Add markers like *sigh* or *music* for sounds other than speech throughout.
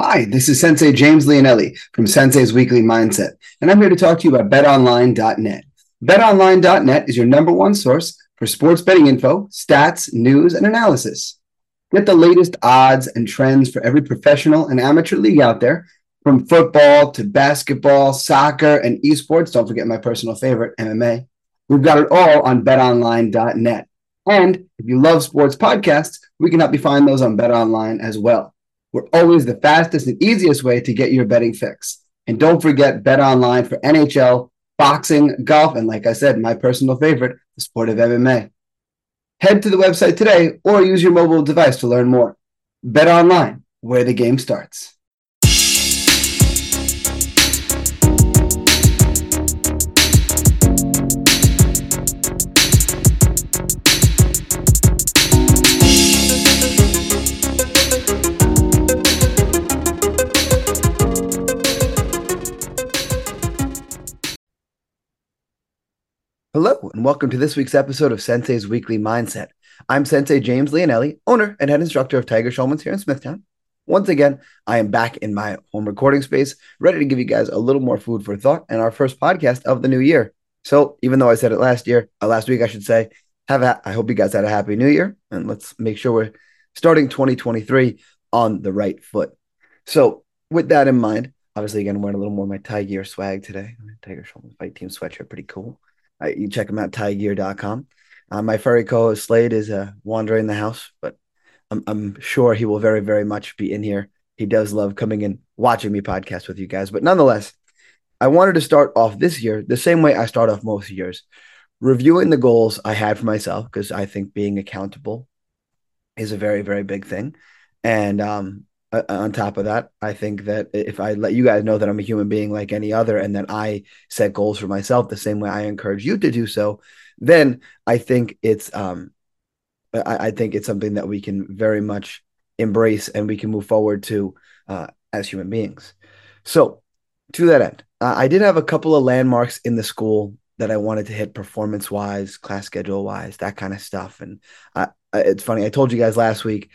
Hi, this is Sensei James Leonelli from Sensei's Weekly Mindset, and I'm here to talk to you about betonline.net. BetOnline.net is your number one source for sports betting info, stats, news, and analysis. Get the latest odds and trends for every professional and amateur league out there, from football to basketball, soccer, and esports. Don't forget my personal favorite, MMA. We've got it all on betonline.net. And if you love sports podcasts, we can help you find those on BetOnline as well. We're always the fastest and easiest way to get your betting fix. And don't forget Bet Online for NHL, boxing, golf, and like I said, my personal favorite, the sport of MMA. Head to the website today or use your mobile device to learn more. Bet online, where the game starts. Hello, and welcome to this week's episode of Sensei's Weekly Mindset. I'm Sensei James Leonelli, owner and head instructor of Tiger Schulman's here in Smithtown. Once again, I am back in my home recording space, ready to give you guys a little more food for thought and our first podcast of the new year. So, even though I said it last year, uh, last week, I should say, have a, I hope you guys had a happy new year, and let's make sure we're starting 2023 on the right foot. So, with that in mind, obviously, again, wearing a little more of my Tiger swag today. Tiger Schulman's fight team sweatshirt, pretty cool. Uh, you check them out, tiegear.com. Uh, my furry co-host Slade is uh, wandering the house, but I'm, I'm sure he will very, very much be in here. He does love coming and watching me podcast with you guys. But nonetheless, I wanted to start off this year the same way I start off most years, reviewing the goals I had for myself because I think being accountable is a very, very big thing. And um, uh, on top of that, I think that if I let you guys know that I'm a human being like any other and that I set goals for myself the same way I encourage you to do so, then I think it's um I, I think it's something that we can very much embrace and we can move forward to uh, as human beings. So to that end, uh, I did have a couple of landmarks in the school that I wanted to hit performance wise, class schedule wise, that kind of stuff. And uh, it's funny, I told you guys last week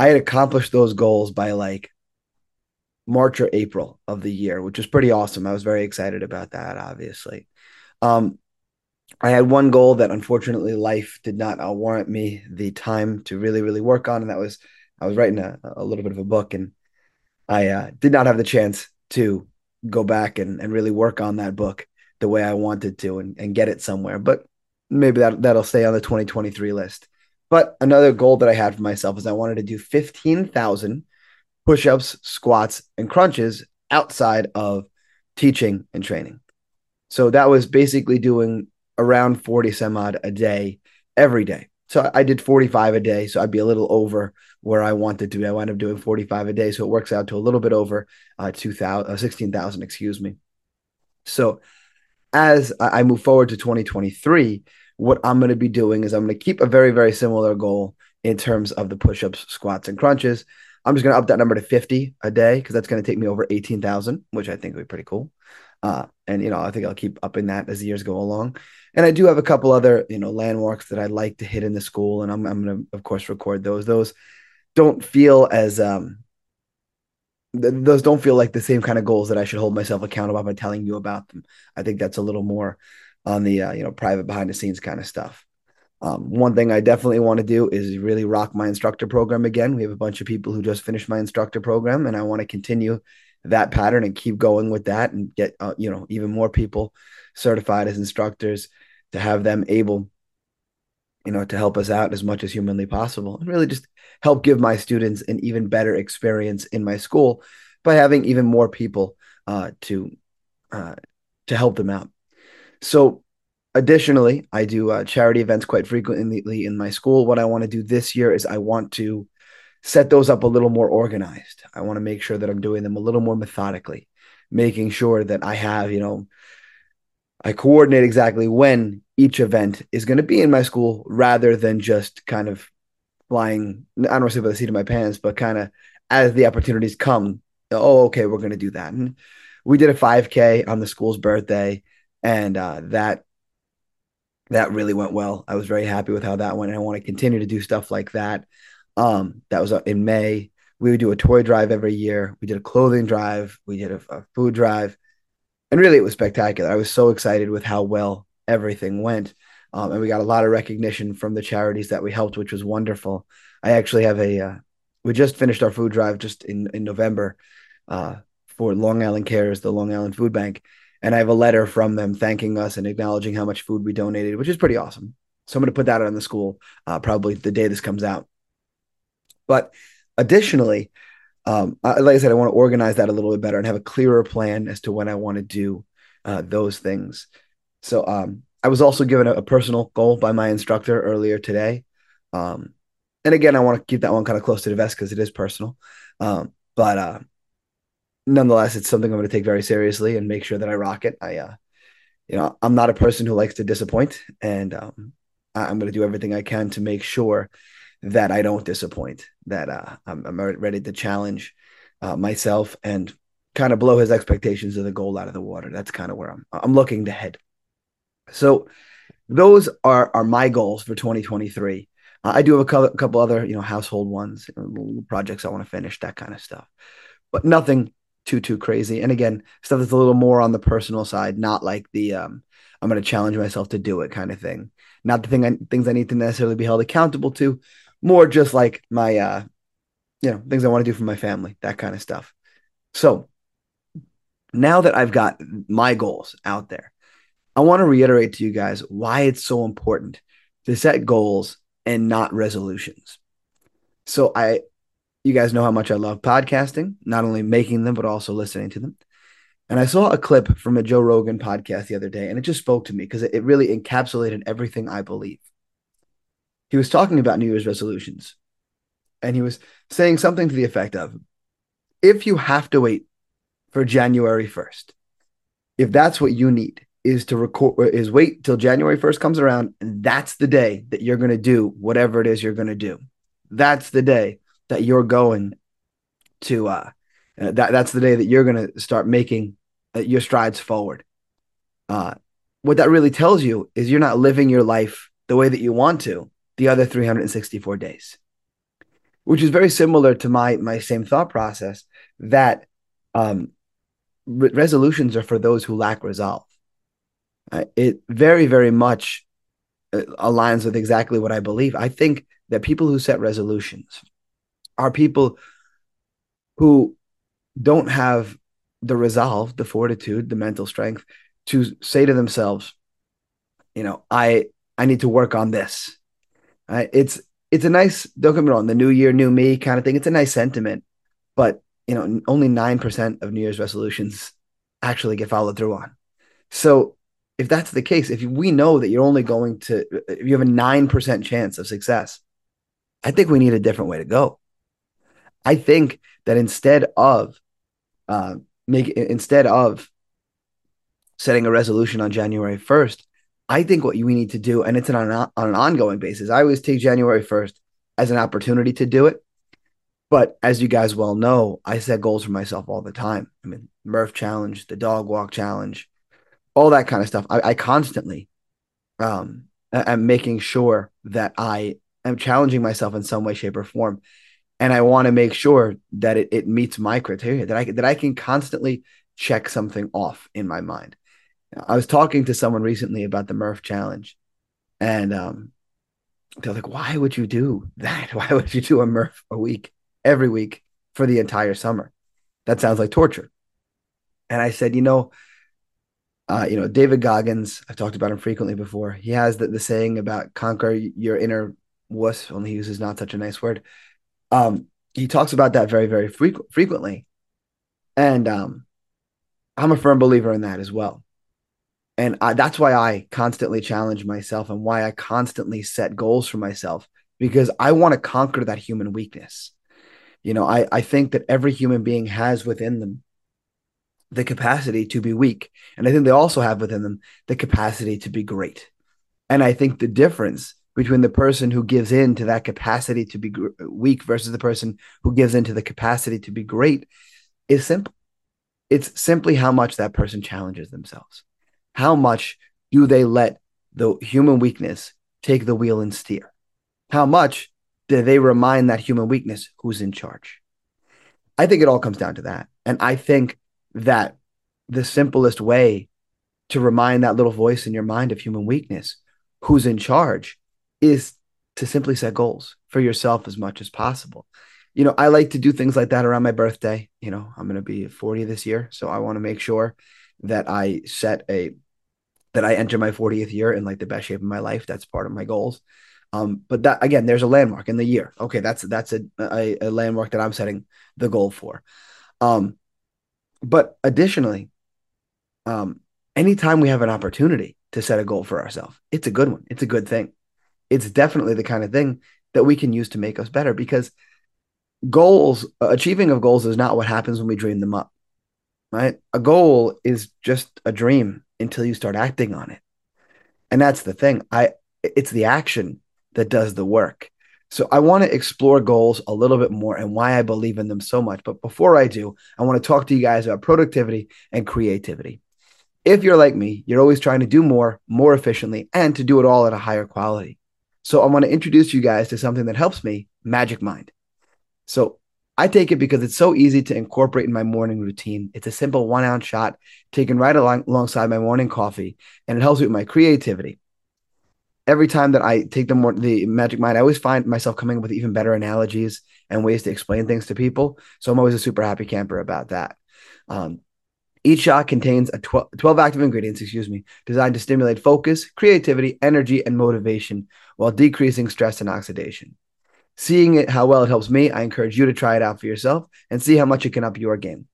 I had accomplished those goals by like March or April of the year, which was pretty awesome. I was very excited about that, obviously. Um, I had one goal that unfortunately life did not uh, warrant me the time to really, really work on, and that was I was writing a, a little bit of a book, and I uh, did not have the chance to go back and, and really work on that book the way I wanted to and, and get it somewhere. But maybe that that'll stay on the 2023 list. But another goal that I had for myself is I wanted to do 15,000 push ups, squats, and crunches outside of teaching and training. So that was basically doing around 40 some odd a day every day. So I did 45 a day. So I'd be a little over where I wanted to be. I wound up doing 45 a day. So it works out to a little bit over uh, 2000, uh, 16,000, excuse me. So as I move forward to 2023, what I'm going to be doing is I'm going to keep a very, very similar goal in terms of the push ups, squats, and crunches. I'm just going to up that number to 50 a day because that's going to take me over 18,000, which I think would be pretty cool. Uh, and, you know, I think I'll keep upping that as the years go along. And I do have a couple other, you know, landmarks that I'd like to hit in the school. And I'm, I'm going to, of course, record those. Those don't feel as, um, th- those don't feel like the same kind of goals that I should hold myself accountable by telling you about them. I think that's a little more on the uh, you know private behind the scenes kind of stuff. Um, one thing I definitely want to do is really rock my instructor program again. We have a bunch of people who just finished my instructor program, and I want to continue that pattern and keep going with that and get uh, you know even more people certified as instructors to have them able you know to help us out as much as humanly possible and really just help give my students an even better experience in my school by having even more people uh, to uh, to help them out so, additionally, I do uh, charity events quite frequently in my school. What I want to do this year is I want to set those up a little more organized. I want to make sure that I'm doing them a little more methodically, making sure that I have, you know, I coordinate exactly when each event is going to be in my school rather than just kind of flying, I don't want to say by the seat of my pants, but kind of as the opportunities come, oh, okay, we're going to do that. And we did a 5K on the school's birthday and uh, that that really went well. I was very happy with how that went. And I want to continue to do stuff like that. Um, that was uh, in May. we would do a toy drive every year. We did a clothing drive. We did a, a food drive. And really, it was spectacular. I was so excited with how well everything went. Um, and we got a lot of recognition from the charities that we helped, which was wonderful. I actually have a, uh, we just finished our food drive just in, in November uh, for Long Island Cares, the Long Island Food Bank. And I have a letter from them thanking us and acknowledging how much food we donated, which is pretty awesome. So I'm going to put that on the school uh, probably the day this comes out. But additionally, um, like I said, I want to organize that a little bit better and have a clearer plan as to when I want to do uh, those things. So um, I was also given a, a, personal goal by my instructor earlier today. Um, and again, I want to keep that one kind of close to the vest because it is personal. Um, but uh, nonetheless, it's something I'm going to take very seriously and make sure that I rock it. I, uh, you know, I'm not a person who likes to disappoint, and um, I'm going to do everything I can to make sure that I don't disappoint. That uh, I'm, I'm, ready to challenge uh, myself and kind of blow his expectations of the goal out of the water. That's kind of where I'm. I'm looking to head. So those are are my goals for 2023. Uh, I do have a couple, other you know household ones, projects I want to finish, that kind of stuff, but nothing too too crazy. And again, stuff that's a little more on the personal side, not like the um, I'm going to challenge myself to do it kind of thing. Not the thing I, things I need to necessarily be held accountable to, more just like my uh, you know things I want to do for my family, that kind of stuff. So now that I've got my goals out there, I want to reiterate to you guys why it's so important to set goals and not resolutions. So I you guys know how much I love podcasting, not only making them but also listening to them. And I saw a clip from a Joe Rogan podcast the other day and it just spoke to me because it really encapsulated everything I believe. He was talking about New Year's resolutions and he was saying something to the effect of if you have to wait for January 1st, if that's what you need, is to record is wait till January 1st comes around and that's the day that you're going to do whatever it is you're going to do. That's the day that you're going to uh, uh that that's the day that you're going to start making uh, your strides forward. Uh what that really tells you is you're not living your life the way that you want to the other 364 days. Which is very similar to my my same thought process that um re- resolutions are for those who lack resolve uh, it very, very much uh, aligns with exactly what I believe. I think that people who set resolutions are people who don't have the resolve, the fortitude, the mental strength to say to themselves, you know, I I need to work on this. It's it's a nice. Don't get me wrong. The new year, new me kind of thing. It's a nice sentiment, but you know, only nine percent of New Year's resolutions actually get followed through on. So if that's the case, if we know that you're only going to, if you have a 9% chance of success, I think we need a different way to go. I think that instead of, uh, make instead of setting a resolution on January 1st, I think what we need to do, and it's on an, on an ongoing basis. I always take January 1st as an opportunity to do it. But as you guys well know, I set goals for myself all the time. I mean, Murph challenge, the dog walk challenge, all that kind of stuff. I, I constantly um, am making sure that I am challenging myself in some way, shape, or form, and I want to make sure that it, it meets my criteria that I that I can constantly check something off in my mind. I was talking to someone recently about the Murph challenge, and um, they're like, "Why would you do that? *laughs* Why would you do a Murph a week every week for the entire summer? That sounds like torture." And I said, "You know." Uh, you know, David Goggins, I've talked about him frequently before. He has the, the saying about conquer your inner wuss, only he uses not such a nice word. Um, he talks about that very, very frequ- frequently. And um, I'm a firm believer in that as well. And I, that's why I constantly challenge myself and why I constantly set goals for myself because I want to conquer that human weakness. You know, I, I think that every human being has within them the capacity to be weak. And I think they also have within them the capacity to be great. And I think the difference between the person who gives in to that capacity to be gr- weak versus the person who gives in to the capacity to be great is simple. It's simply how much that person challenges themselves. How much do they let the human weakness take the wheel and steer? How much do they remind that human weakness who's in charge? I think it all comes down to that. And I think that the simplest way to remind that little voice in your mind of human weakness, who's in charge, is to simply set goals for yourself as much as possible. You know, I like to do things like that around my birthday. You know, I'm going to be 40 this year. So I want to make sure that I set a, that I enter my 40th year in like the best shape of my life. That's part of my goals. Um, but that again, there's a landmark in the year. Okay, that's that's a, a, a landmark that I'm setting the goal for. Um, but additionally, um, anytime we have an opportunity to set a goal for ourselves, it's a good one. It's a good thing. It's definitely the kind of thing that we can use to make us better because goals, achieving of goals is not what happens when we dream them up, right? A goal is just a dream until you start acting on it. And that's the thing. I it's the action that does the work. So I want to explore goals a little bit more and why I believe in them so much. But before I do, I want to talk to you guys about productivity and creativity. If you're like me, you're always trying to do more, more efficiently, and to do it all at a higher quality. So I want to introduce you guys to something that helps me, Magic Mind. So I take it because it's so easy to incorporate in my morning routine. It's a simple one ounce shot taken right along, alongside my morning coffee, and it helps me with my creativity every time that I take the more the magic mind, I always find myself coming up with even better analogies and ways to explain things to people. So I'm always a super happy camper about that. Um, each shot contains a 12, 12 active ingredients, excuse me, designed to stimulate focus, creativity, energy, and motivation while decreasing stress and oxidation. Seeing it how well it helps me, I encourage you to try it out for yourself and see how much it can up your game.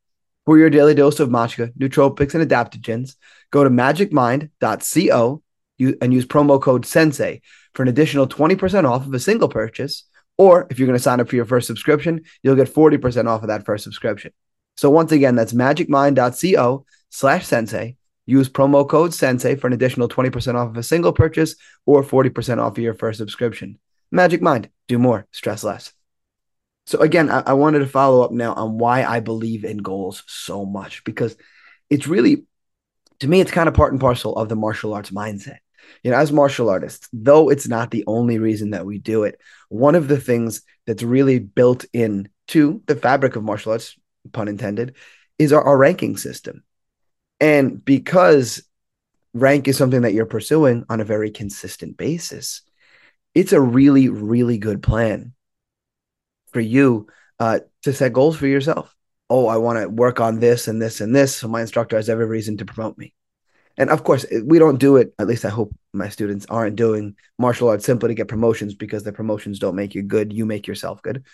For your daily dose of matcha, nootropics, and adaptogens, go to magicmind.co and use promo code Sensei for an additional 20% off of a single purchase. Or if you're going to sign up for your first subscription, you'll get 40% off of that first subscription. So once again, that's magicmind.co slash sensei. Use promo code sensei for an additional 20% off of a single purchase or 40% off of your first subscription. Magic Mind, do more, stress less. So again, I, I wanted to follow up now on why I believe in goals so much because it's really, to me, it's kind of part and parcel of the martial arts mindset you know, as martial artists, though it's not the only reason that we do it, one of the things that's really built in to the fabric of martial arts, pun intended, is our, our ranking system. And because rank is something that you're pursuing on a very consistent basis, it's a really, really good plan for you uh, to set goals for yourself. Oh, I want to work on this and this and this. So my instructor has every reason to promote me. And of course, we don't do it. At least I hope my students aren't doing martial arts simply to get promotions because the promotions don't make you good. You make yourself good.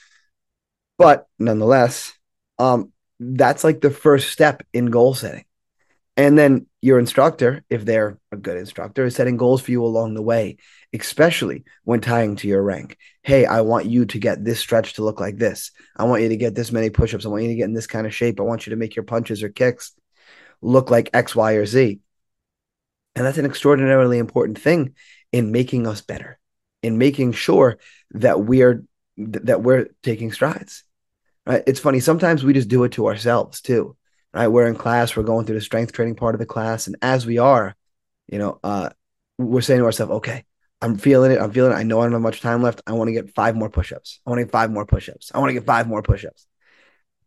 But nonetheless, um, that's like the first step in goal setting. And then your instructor, if they're a good instructor, is setting goals for you along the way, especially when tying to your rank. Hey, I want you to get this stretch to look like this. I want you to get this many push ups. I want you to get in this kind of shape. I want you to make your punches or kicks look like X, Y, or Z. And that's an extraordinarily important thing in making us better, in making sure that we're that we're taking strides. Right? It's funny, sometimes we just do it to ourselves too. Right? We're in class, we're going through the strength training part of the class, and as we are, you know, uh, we're saying to ourselves, okay, I'm feeling it. I'm feeling it. I know I don't have much time left. I want to get five more push-ups. I want to get five more push-ups. I want to get five more push-ups.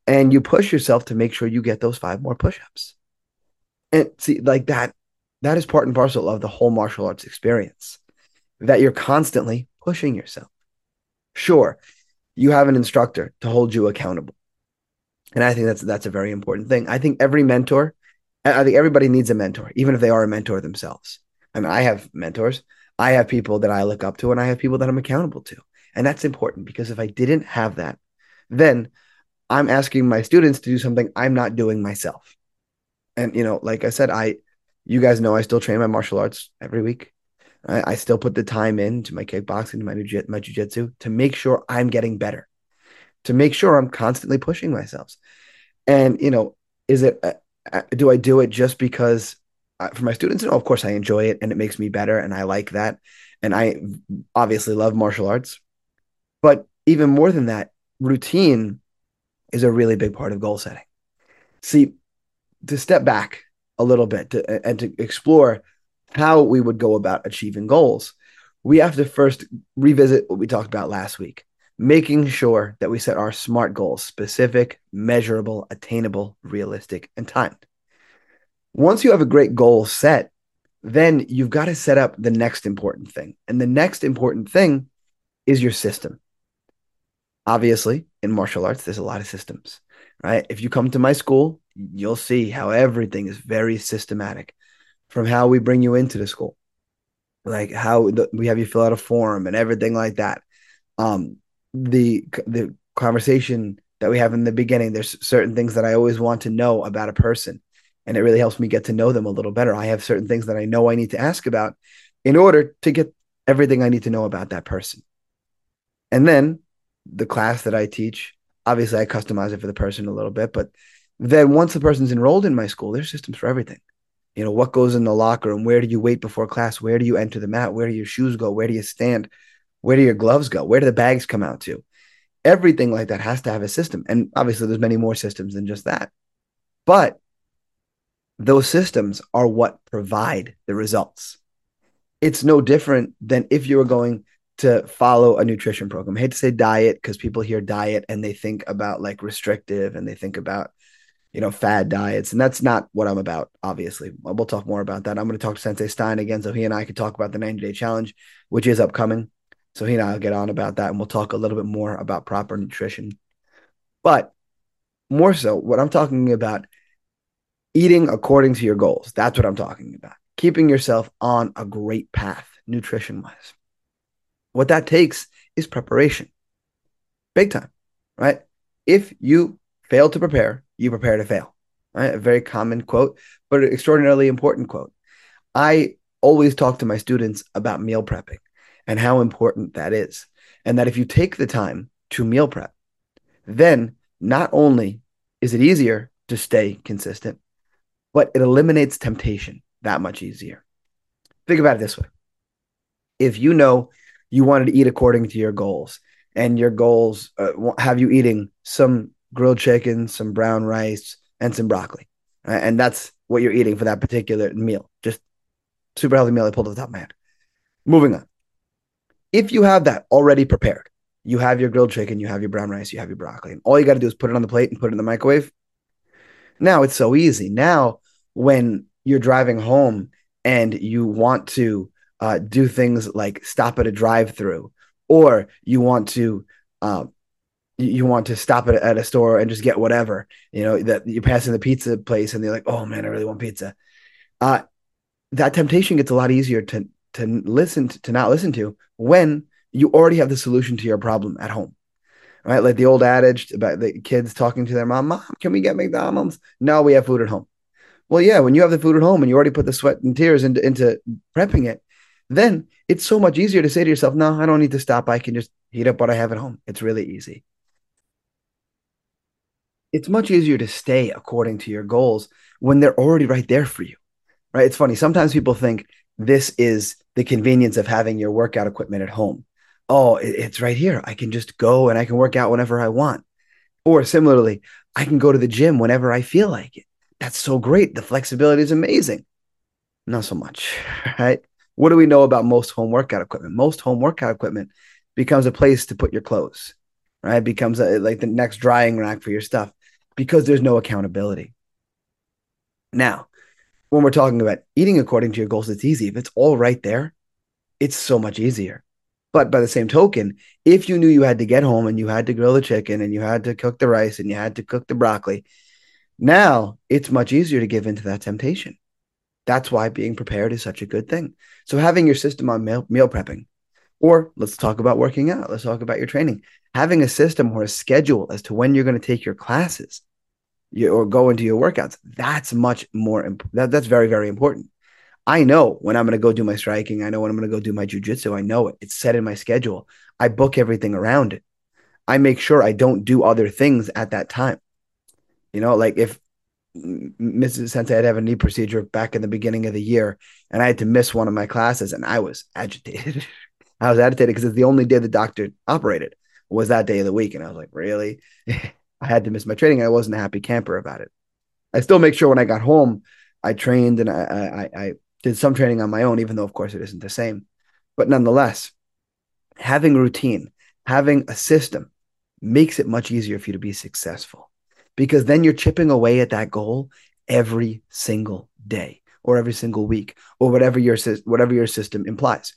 And you push yourself to make sure you get those five more push-ups. And see, like that that is part and parcel of the whole martial arts experience that you're constantly pushing yourself. Sure, you have an instructor to hold you accountable. And I think that's that's a very important thing. I think every mentor, I think everybody needs a mentor, even if they are a mentor themselves. I mean, I have mentors. I have people that I look up to and I have people that I'm accountable to. And that's important because if I didn't have that, then I'm asking my students to do something I'm not doing myself. And you know, like I said, I you guys know I still train my martial arts every week. I, I still put the time into my kickboxing, my jiu- my jujitsu to make sure I'm getting better, to make sure I'm constantly pushing myself. And you know, is it? Uh, uh do I do it just because uh, for my students? No, of course I enjoy it and it makes me better, and I like that. And I obviously love martial arts, but even more than that, routine is a really big part of goal setting. See, to step back a little bit to, and to explore how we would go about achieving goals, we have to first revisit what we talked about last week making sure that we set our SMART goals specific, measurable, attainable, realistic, and timed. Once you have a great goal set, then you've got to set up the next important thing. And the next important thing is your system. Obviously, in martial arts, there's a lot of systems, right? If you come to my school, you'll see how everything is very systematic from how we bring you into the school, like how the, we have you fill out a form and everything like that. Um, the the conversation that we have in the beginning, there's certain things that I always want to know about a person, and it really helps me get to know them a little better. I have certain things that I know I need to ask about in order to get everything I need to know about that person. And then the class that I teach, obviously I customize it for the person a little bit, but then once the person's enrolled in my school, there's systems for everything. You know, what goes in the locker room? Where do you wait before class? Where do you enter the mat? Where do your shoes go? Where do you stand? Where do your gloves go? Where do the bags come out to? Everything like that has to have a system. And obviously there's many more systems than just that. But those systems are what provide the results. It's no different than if you were going to follow a nutrition program. I hate to say diet because people hear diet and they think about like restrictive and they think about, you know, fad diets. And that's not what I'm about, obviously. We'll talk more about that. I'm going to talk to Sensei Stein again so he and I can talk about the 90 day challenge, which is upcoming. So he and I will get on about that and we'll talk a little bit more about proper nutrition. But more so, what I'm talking about eating according to your goals. That's what I'm talking about. Keeping yourself on a great path, nutrition wise. What that takes is preparation, big time, right? If you fail to prepare, you prepare to fail, right? A very common quote, but an extraordinarily important quote. I always talk to my students about meal prepping and how important that is. And that if you take the time to meal prep, then not only is it easier to stay consistent, but it eliminates temptation that much easier. Think about it this way if you know you wanted to eat according to your goals, and your goals uh, have you eating some grilled chicken, some brown rice, and some broccoli. And that's what you're eating for that particular meal. Just super healthy meal I pulled off the top of my head. Moving on. If you have that already prepared, you have your grilled chicken, you have your brown rice, you have your broccoli, and all you got to do is put it on the plate and put it in the microwave. Now it's so easy. Now, when you're driving home and you want to uh, do things like stop at a drive-through, or you want to uh, you want to stop at, at a store and just get whatever you know that you're passing the pizza place and they're like, oh man, I really want pizza. Uh, that temptation gets a lot easier to to listen to, to not listen to when you already have the solution to your problem at home right? Like the old adage about the kids talking to their mom, Mom, can we get McDonald's? No, we have food at home. Well, yeah, when you have the food at home and you already put the sweat and tears into, into prepping it, then it's so much easier to say to yourself, no, I don't need to stop. I can just heat up what I have at home. It's really easy. It's much easier to stay according to your goals when they're already right there for you, right? It's funny. Sometimes people think this is the convenience of having your workout equipment at home. Oh, it's right here. I can just go and I can work out whenever I want. Or similarly, I can go to the gym whenever I feel like it. That's so great. The flexibility is amazing. Not so much, *laughs* right? What do we know about most home workout equipment? Most home workout equipment becomes a place to put your clothes, right? It becomes a, like the next drying rack for your stuff because there's no accountability. Now, when we're talking about eating according to your goals, it's easy. If it's all right there, it's so much easier. But by the same token, if you knew you had to get home and you had to grill the chicken and you had to cook the rice and you had to cook the broccoli, now it's much easier to give into that temptation. That's why being prepared is such a good thing. So having your system on meal, meal prepping, or let's talk about working out. Let's talk about your training. Having a system or a schedule as to when you're going to take your classes or go into your workouts. That's much more. That, that's very, very important. I know when I'm going to go do my striking. I know when I'm going to go do my jujitsu. I know it. It's set in my schedule. I book everything around it. I make sure I don't do other things at that time. You know, like if Mrs. Sensei had have a knee procedure back in the beginning of the year, and I had to miss one of my classes, and I was agitated. *laughs* I was agitated because it's the only day the doctor operated was that day of the week, and I was like, really? *laughs* I had to miss my training. I wasn't a happy camper about it. I still make sure when I got home, I trained and I, I, I did some training on my own, even though of course it isn't the same. But nonetheless, having routine, having a system makes it much easier for you to be successful because then you're chipping away at that goal every single day or every single week or whatever your whatever your system implies.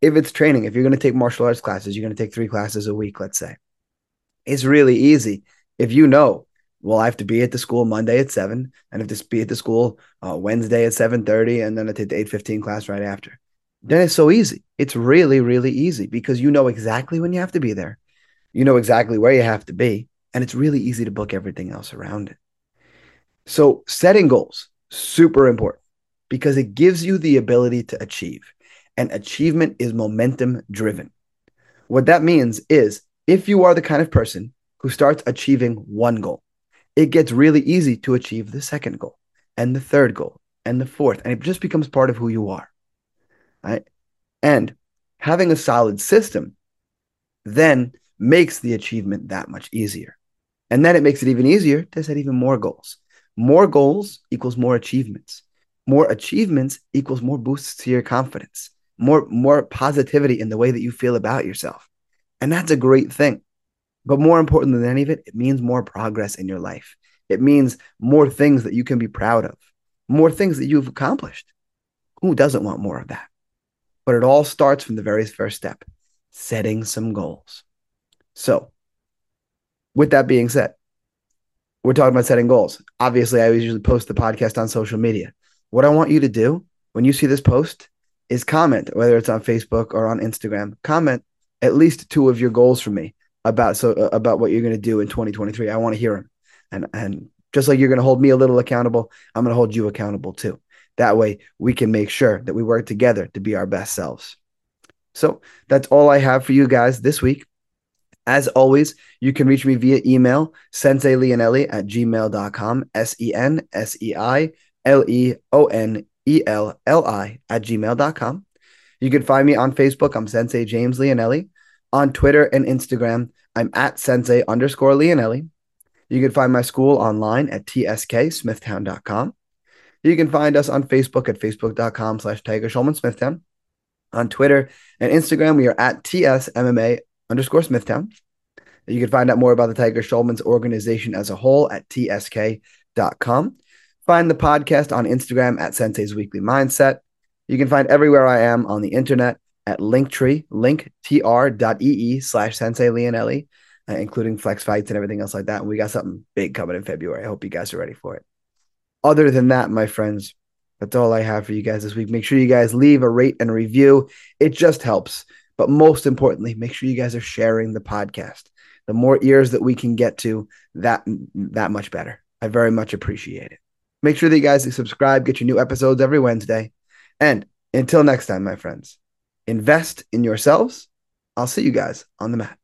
If it's training, if you're going to take martial arts classes, you're going to take 3 classes a week, let's say. It's really easy if you know well, I have to be at the school Monday at seven, and I have to be at the school uh, Wednesday at seven thirty, and then I take the eight fifteen class right after. Then it's so easy. It's really, really easy because you know exactly when you have to be there, you know exactly where you have to be, and it's really easy to book everything else around it. So setting goals super important because it gives you the ability to achieve, and achievement is momentum driven. What that means is if you are the kind of person who starts achieving one goal it gets really easy to achieve the second goal and the third goal and the fourth. And it just becomes part of who you are. Right. And having a solid system then makes the achievement that much easier. And then it makes it even easier to set even more goals. More goals equals more achievements. More achievements equals more boosts to your confidence, more, more positivity in the way that you feel about yourself. And that's a great thing. But more important than any of it, it means more progress in your life. It means more things that you can be proud of, more things that you've accomplished. Who doesn't want more of that? But it all starts from the very first step setting some goals. So, with that being said, we're talking about setting goals. Obviously, I always usually post the podcast on social media. What I want you to do when you see this post is comment, whether it's on Facebook or on Instagram, comment at least two of your goals for me about so uh, about what you're going to do in 2023. I want to hear them, and and just like you're going to hold me a little accountable, I'm going to hold you accountable too. That way, we can make sure that we work together to be our best selves. So that's all I have for you guys this week. As always, you can reach me via email, sensei leonelli at gmail.com, S E N S E I L E O N E L L I at gmail.com. You can find me on Facebook. I'm Sensei James Leonelli. On Twitter and Instagram, I'm at sensei underscore Leonelli. You can find my school online at tsksmithtown.com. You can find us on Facebook at facebook.com slash Tiger Schulman Smithtown. On Twitter and Instagram, we are at tsmma underscore Smithtown. You can find out more about the Tiger Schulman's organization as a whole at tsk.com. Find the podcast on Instagram at Sensei's Weekly Mindset. You can find everywhere I am on the internet at linktree, linktr.ee slash sensei Leonelli, uh, including flex fights and everything else like that. And we got something big coming in February. I hope you guys are ready for it. Other than that, my friends, that's all I have for you guys this week. Make sure you guys leave a rate and review. It just helps. But most importantly, make sure you guys are sharing the podcast. The more ears that we can get to, that that much better. I very much appreciate it. Make sure that you guys subscribe, get your new episodes every Wednesday. And until next time, my friends, invest in yourselves. I'll see you guys on the mat.